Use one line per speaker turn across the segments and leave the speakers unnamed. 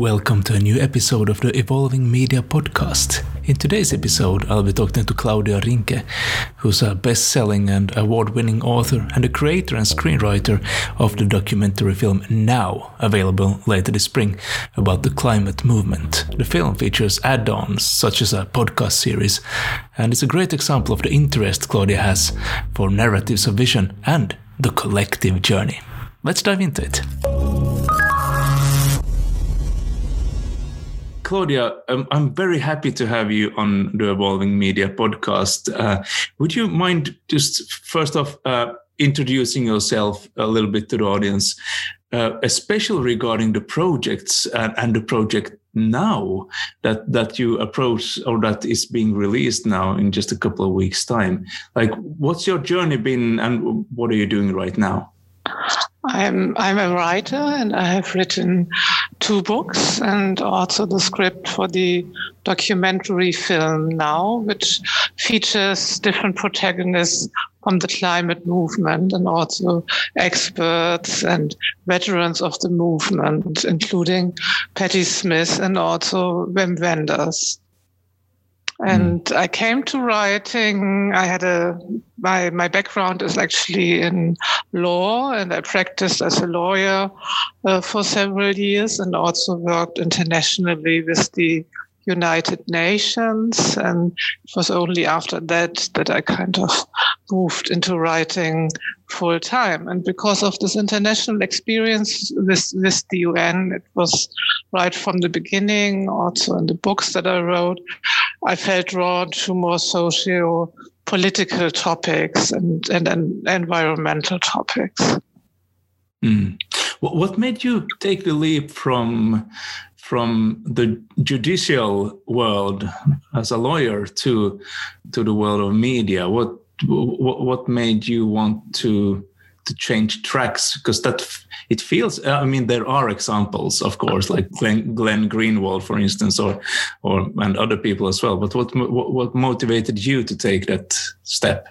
Welcome to a new episode of the Evolving Media Podcast. In today's episode, I'll be talking to Claudia Rinke, who's a best selling and award winning author and the creator and screenwriter of the documentary film Now, available later this spring, about the climate movement. The film features add ons such as a podcast series, and it's a great example of the interest Claudia has for narratives of vision and the collective journey. Let's dive into it. Claudia, um, I'm very happy to have you on the Evolving Media podcast. Uh, would you mind just first off uh, introducing yourself a little bit to the audience, uh, especially regarding the projects and, and, the project now that that you approach or that is being released now in just a couple of weeks' time? Like, what's your journey been, and what are you doing right now?
I'm I'm a writer and I have written two books and also the script for the documentary film now, which features different protagonists from the climate movement and also experts and veterans of the movement, including Patti Smith and also Wim Wenders. And mm. I came to writing. I had a my my background is actually in law, and I practiced as a lawyer uh, for several years, and also worked internationally with the United Nations. And it was only after that that I kind of moved into writing full time. And because of this international experience with, with the UN, it was right from the beginning, also in the books that I wrote, I felt drawn to more socio political topics and, and, and environmental topics.
Mm. What made you take the leap from from the judicial world as a lawyer to to the world of media? What what, what made you want to to change tracks? Because that it feels. Uh, I mean, there are examples, of course, like Glenn, Glenn Greenwald, for instance, or or and other people as well. But what, what motivated you to take that step?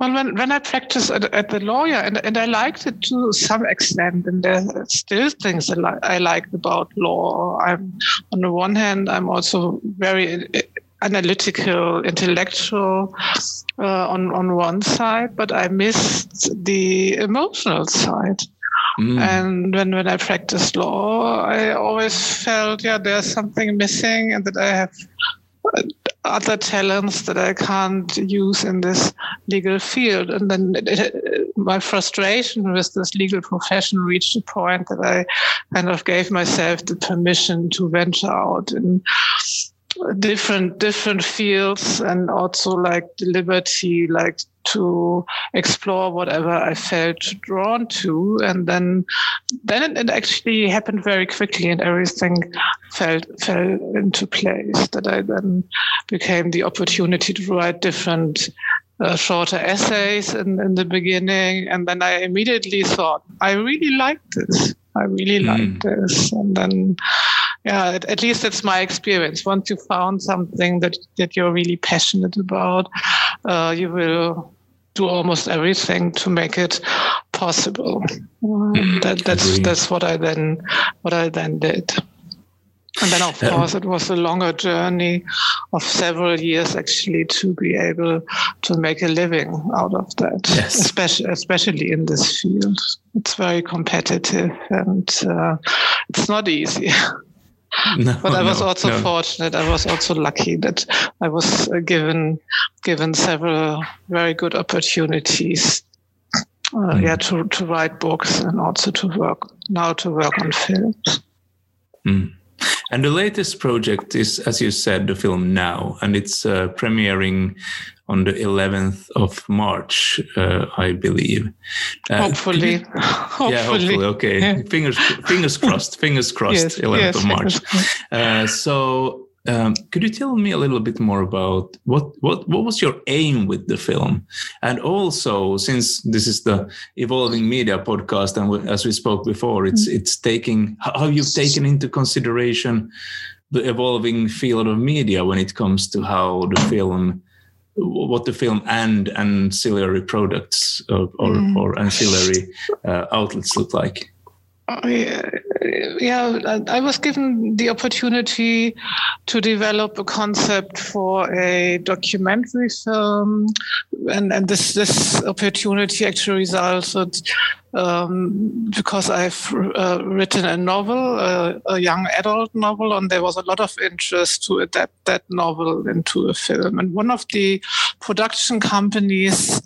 Well, when, when I practiced at, at, the lawyer, and, and I liked it to some extent, and there are still things I, li- I liked about law. I'm on the one hand, I'm also very uh, analytical, intellectual uh, on on one side, but I missed the emotional side. Mm. And when, when I practiced law, I always felt, yeah, there's something missing, and that I have other talents that I can't use in this legal field. And then it, it, my frustration with this legal profession reached a point that I kind of gave myself the permission to venture out in different different fields and also like the liberty like to explore whatever I felt drawn to. And then, then it, actually happened very quickly, and everything fell fell into place. That I then became the opportunity to write different. Uh, shorter essays in, in the beginning, and then I immediately thought, I really like this. I really mm. like this, and then yeah at, at, least that's my experience once you found something that that you're really passionate about uh, you will do almost everything to make it possible. Mm, that, that's that's what I then what I then did. And then, of course, it was a longer journey of several years actually to be able to make a living out of that, yes. especially, especially in this field. It's very competitive and uh, it's not easy. No, but I was no, also no. fortunate. I was also lucky that I was uh, given given several very good opportunities. Uh, mm. Yeah, to to write books and also to work now to work on films.
Mm. And the latest project is, as you said, the film Now, and it's uh, premiering on the 11th of March, uh, I believe.
Uh, hopefully.
You, hopefully. Yeah, hopefully. Okay. Yeah. Fingers fingers crossed. Fingers crossed. Yes, 11th yes, of March. Uh, so. Um, could you tell me a little bit more about what, what what was your aim with the film, and also since this is the evolving media podcast, and as we spoke before, it's mm. it's taking how you've taken into consideration the evolving field of media when it comes to how the film what the film and ancillary products or, or, mm. or ancillary uh, outlets look like?
Yeah, I was given the opportunity to develop a concept for a documentary film, and, and this this opportunity actually resulted um, because I've uh, written a novel, uh, a young adult novel, and there was a lot of interest to adapt that novel into a film. And one of the production companies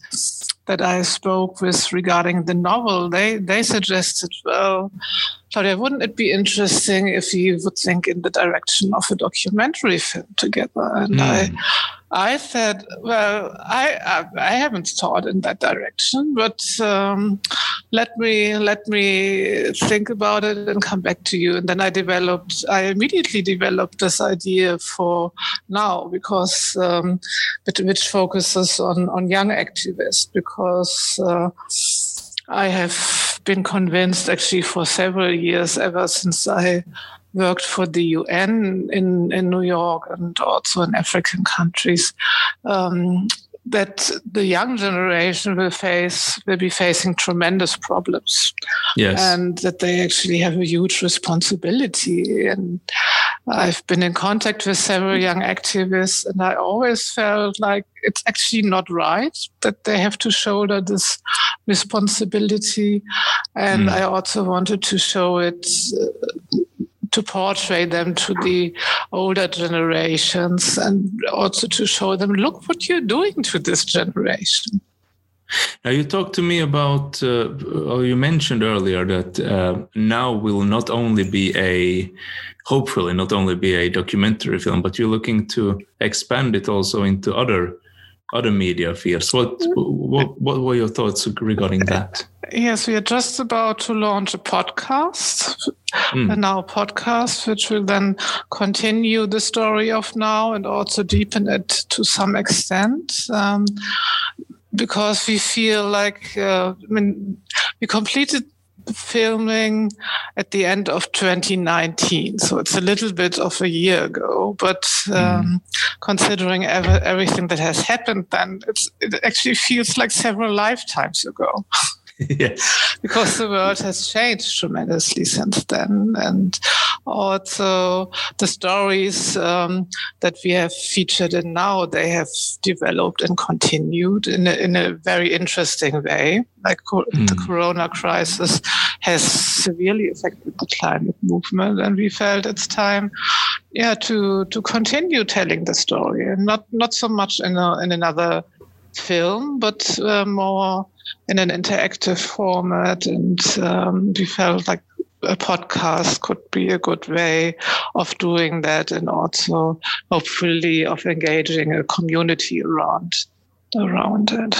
that I spoke with regarding the novel, they they suggested, well, Claudia, wouldn't it be interesting if you would think in the direction of a documentary film together? And mm. I I said, well, I, I, I haven't thought in that direction, but um, let me let me think about it and come back to you. And then I developed, I immediately developed this idea for now because um, which focuses on on young activists because. Uh, I have been convinced actually for several years, ever since I worked for the UN in, in New York and also in African countries. Um, that the young generation will face will be facing tremendous problems.
Yes.
And that they actually have a huge responsibility. And i've been in contact with several young activists and i always felt like it's actually not right that they have to shoulder this responsibility. And mm. i also wanted to show it uh, to portray them to the older generations and also to show them, look what you're doing to this generation.
Now, you talked to me about, uh, or you mentioned earlier that uh, now will not only be a, hopefully, not only be a documentary film, but you're looking to expand it also into other other media fields. What what what were your thoughts regarding that?
Yes, we are just about to launch a podcast, mm. a now podcast, which will then continue the story of now and also deepen it to some extent. Um, because we feel like, uh, I mean, we completed filming at the end of 2019. So it's a little bit of a year ago. But um, mm. considering ever, everything that has happened, then it actually feels like several lifetimes ago.
yes.
Because the world has changed tremendously since then. And also the stories um, that we have featured in now, they have developed and continued in a, in a very interesting way. Like co- mm. the corona crisis has severely affected the climate movement. And we felt it's time yeah, to, to continue telling the story and not, not so much in, a, in another film, but uh, more in an interactive format. And um, we felt like a podcast could be a good way of doing that and also hopefully of engaging a community around around it.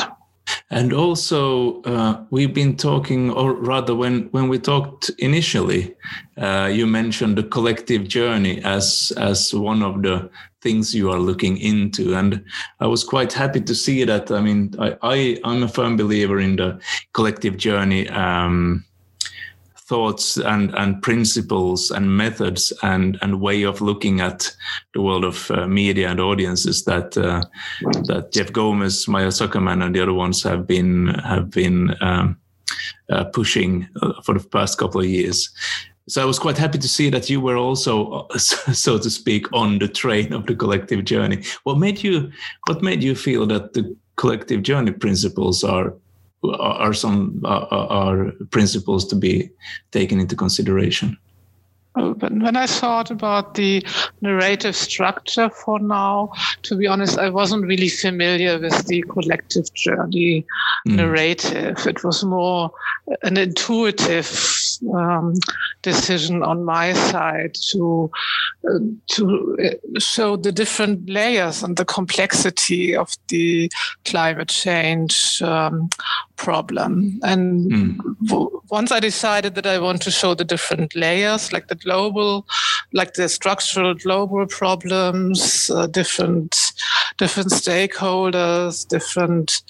And also, uh, we've been talking, or rather, when when we talked initially, uh, you mentioned the collective journey as as one of the things you are looking into, and I was quite happy to see that. I mean, I, I am a firm believer in the collective journey. Um, thoughts and, and principles and methods and, and way of looking at the world of uh, media and audiences that uh, that Jeff Gomez, Maya Zuckerman, and the other ones have been have been um, uh, pushing uh, for the past couple of years. So I was quite happy to see that you were also, so to speak, on the train of the collective journey. What made you What made you feel that the collective journey principles are are some are principles to be taken into consideration
when I thought about the narrative structure for now, to be honest, I wasn't really familiar with the collective journey mm. narrative. It was more an intuitive um, decision on my side to uh, to uh, show the different layers and the complexity of the climate change um, problem. And mm. once I decided that I want to show the different layers, like the global, like the structural global problems, uh, different different stakeholders, different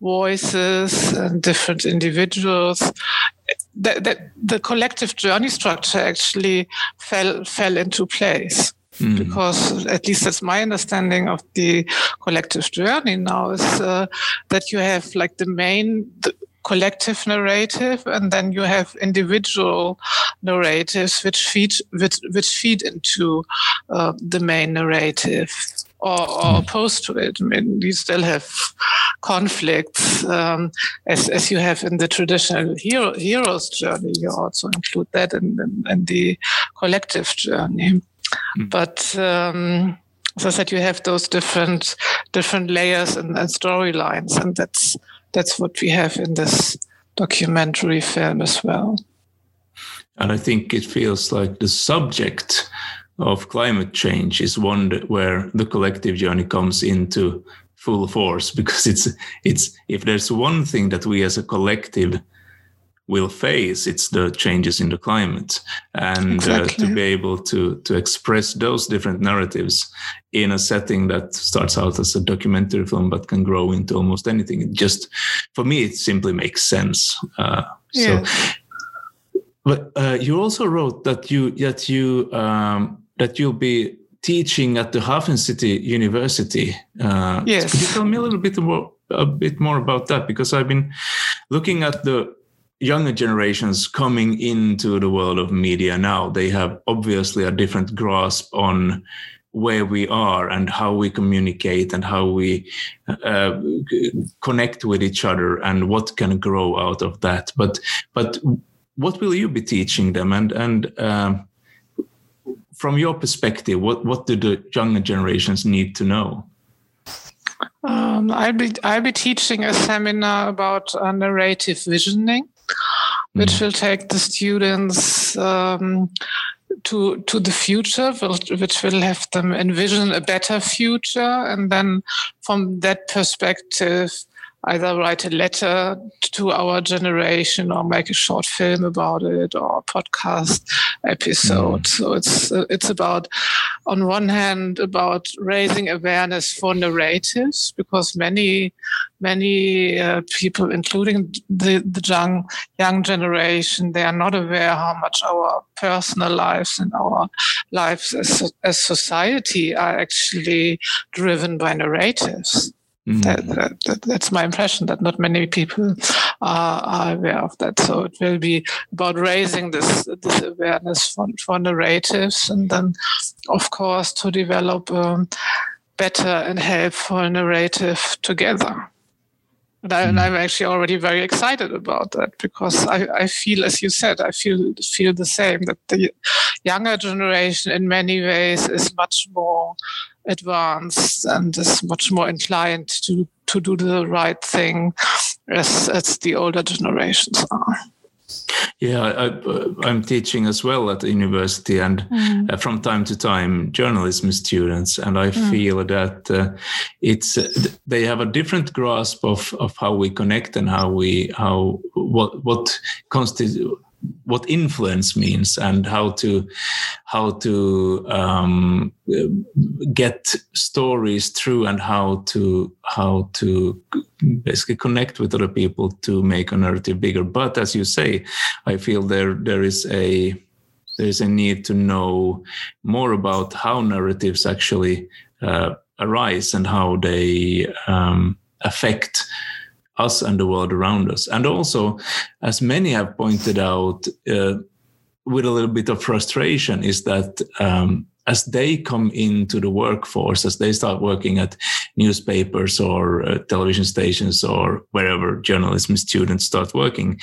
voices, and different individuals. That, that the collective journey structure actually fell fell into place. Mm. Because at least that's my understanding of the collective journey now is uh, that you have like the main the, collective narrative, and then you have individual narratives which feed which, which feed into uh, the main narrative or, or opposed to it. I mean, you still have conflicts um, as, as you have in the traditional hero, hero's journey. You also include that in, in, in the collective journey. Mm. But um, as I said, you have those different different layers and, and storylines, and that's that's what we have in this documentary film as well.
And I think it feels like the subject of climate change is one where the collective journey comes into full force because it's it's if there's one thing that we as a collective will face it's the changes in the climate and exactly. uh, to be able to to express those different narratives in a setting that starts out as a documentary film but can grow into almost anything it just for me it simply makes sense uh, yeah. so but uh, you also wrote that you that you um, that you'll be teaching at the HafenCity University.
Uh, yes.
Could you tell me a little bit more, a bit more about that? Because I've been looking at the younger generations coming into the world of media now. They have obviously a different grasp on where we are and how we communicate and how we uh, connect with each other and what can grow out of that. But but what will you be teaching them and and um, from your perspective, what, what do the younger generations need to know?
Um, I'll be I'll be teaching a seminar about uh, narrative visioning, which mm. will take the students um, to to the future, which will have them envision a better future, and then from that perspective, either write a letter to our generation or make a short film about it or a podcast episode. Mm. So it's it's about, on one hand, about raising awareness for narratives because many many uh, people, including the the young young generation, they are not aware how much our personal lives and our lives as as society are actually driven by narratives. Mm. That, that, that's my impression that not many people are, are, aware of that. So it will be about raising this this awareness for, for narratives, and then, of course, to develop a better and helpful narrative together. And, I, am actually already very excited about that because I, I feel, as you said, I feel feel the same that the younger generation, in many ways, is much more advanced and is much more inclined to to do the right thing as as the older generations are.
Yeah, I, am teaching as well at the university, and mm. uh, from time to time, journalism students, and I mm. feel that uh, it's uh, they have a different grasp of of how we connect and how we how what what constitutes what influence means and how to how to um, get stories through and how to how to basically connect with other people to make a narrative bigger. But as you say i feel there there is a there is a need to know more about how narratives actually uh, arise and how they um, affect us and the world around us. And also, as many have pointed out, uh, with a little bit of frustration, is that um, as they come into the workforce, as they start working at newspapers or uh, television stations or wherever journalism students start working,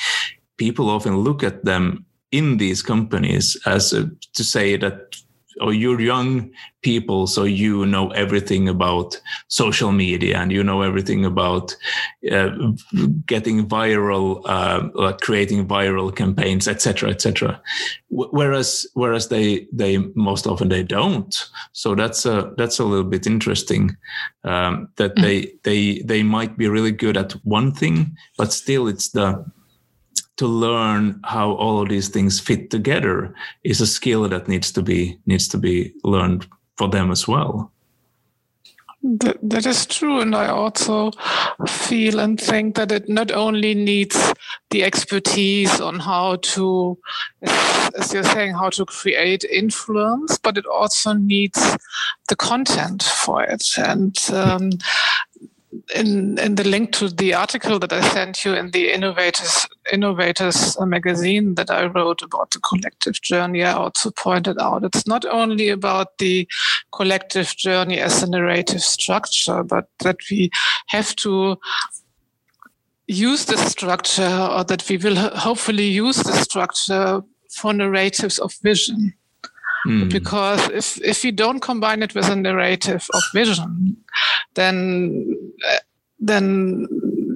people often look at them in these companies as uh, to say that or you're young people, so you know everything about social media and you know everything about uh, getting viral, uh, like creating viral campaigns, etc., etc. Whereas, whereas they they most often they don't. So that's a that's a little bit interesting um, that mm. they they they might be really good at one thing, but still it's the to learn how all of these things fit together is a skill that needs to be needs to be learned for them as well.
That, that is true. And I also feel and think that it not only needs the expertise on how to, as you're saying, how to create influence, but it also needs the content for it. And um, in in the link to the article that I sent you in the Innovators Innovators magazine that I wrote about the collective journey, I also pointed out it's not only about the collective journey as a narrative structure, but that we have to use the structure, or that we will hopefully use the structure for narratives of vision. Mm. Because if if we don't combine it with a narrative of vision, then then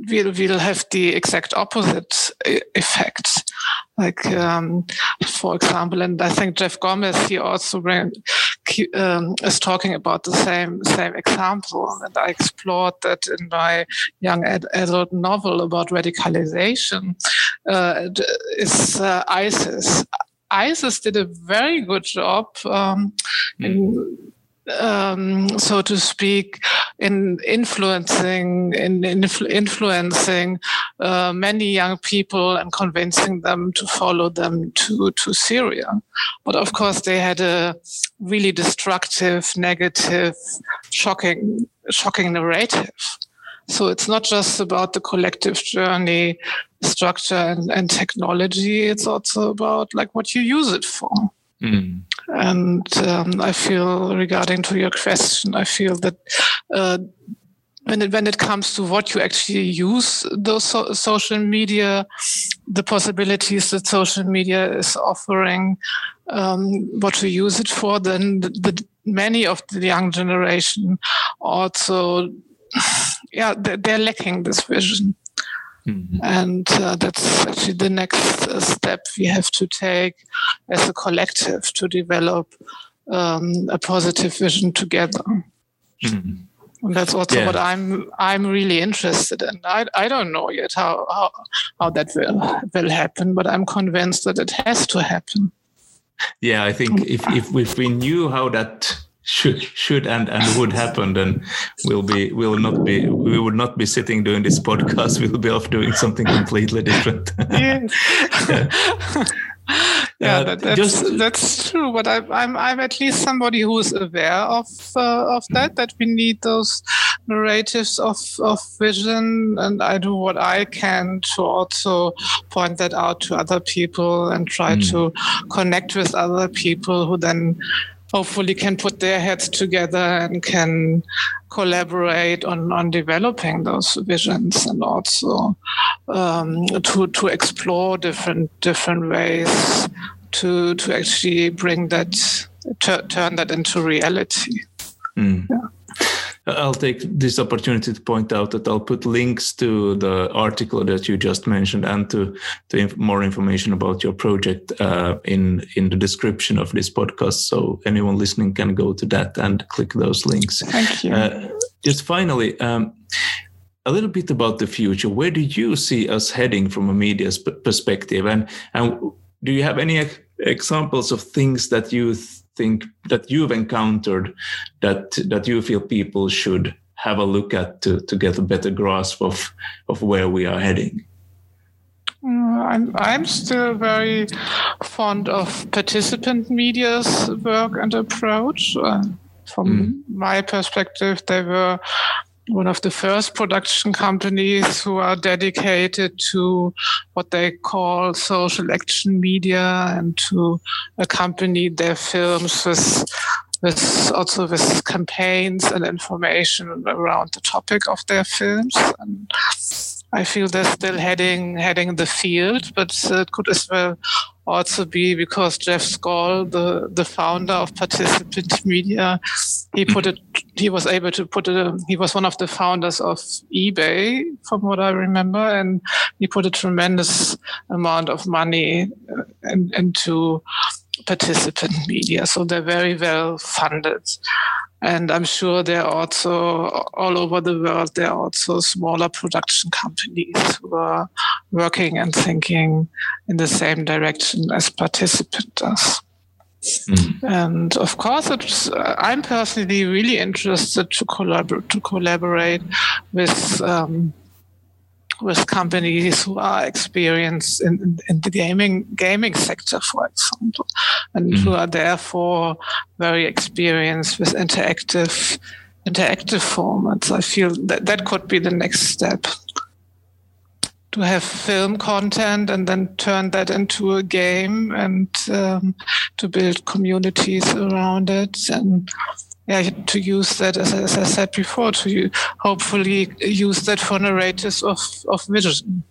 we'll we'll have the exact opposite effect. Like um, for example, and I think Jeff Gomez he also ran, um, is talking about the same same example, and I explored that in my young ad- adult novel about radicalization. Uh, is uh, ISIS. ISIS did a very good job um, mm. in um, so to speak, in influencing in, in influencing uh, many young people and convincing them to follow them to to Syria. But of course, they had a really destructive, negative, shocking, shocking narrative. So it's not just about the collective journey structure and, and technology. It's also about like what you use it for. Mm. And um, I feel, regarding to your question, I feel that uh, when it when it comes to what you actually use those so- social media, the possibilities that social media is offering, um, what to use it for, then the, the, many of the young generation also, yeah, they're, they're lacking this vision. Mm-hmm. And uh, that's actually the next uh, step we have to take as a collective to develop um, a positive vision together. Mm-hmm. And that's also yeah. what I'm I'm really interested in. I, I don't know yet how, how how that will will happen, but I'm convinced that it has to happen.
Yeah, I think if if, if we knew how that should should and and would happen then we'll be we will not be we would not be sitting doing this podcast. We'll be off doing something completely different.
Yeah, yeah uh, that, that's, just, that's true but I, I'm I'm at least somebody who is aware of uh, of that that we need those narratives of of vision and I do what I can to also point that out to other people and try mm. to connect with other people who then hopefully can put their heads together and can collaborate on, on developing those visions and also um, to to explore different different ways to to actually bring that turn that into reality. Mm. Yeah.
I'll take this opportunity to point out that I'll put links to the article that you just mentioned and to, to inf- more information about your project uh, in in the description of this podcast. So anyone listening can go to that and click those links.
Thank you. Uh,
just finally. Um, a little bit about the future. Where do you see us heading from a media perspective, and and do you have any examples of things that you th- think that you've encountered that that you feel people should have a look at to, to get a better grasp of of where we are heading?
Uh, I'm I'm still very fond of participant media's work and approach. Uh, from mm. my perspective, they were one of the first production companies who are dedicated to what they call social action media and to accompany their films with with also with campaigns and information around the topic of their films. And I feel they're still heading heading the field, but it could as well also be because Jeff Skoll, the, the founder of Participant Media, he put it, he was able to put it, he was one of the founders of eBay, from what I remember, and he put a tremendous amount of money uh, in, into participant media. So they're very well funded. And I'm sure there are also all over the world, there are also smaller production companies who are working and thinking in the same direction as participant does. Mm. And of course, it's, I'm personally really interested to collaborate to collaborate with um, with companies who are experienced in, in, the gaming gaming sector, for example, and mm who are therefore very experienced with interactive interactive formats. I feel that that could be the next step to have film content and then turn that into a game and um, to build communities around it and yeah, to use that as, as I said before to hopefully use that for narratives of of vision.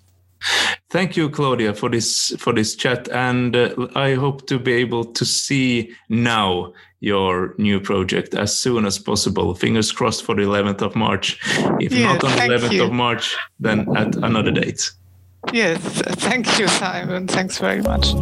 Thank you, Claudia, for this for this chat, and uh, I hope to be able to see now your new project as soon as possible. Fingers crossed for the 11th of March. If yeah, not on the 11th you. of March, then at another date.
Yes, thank you, Simon. Thanks very much.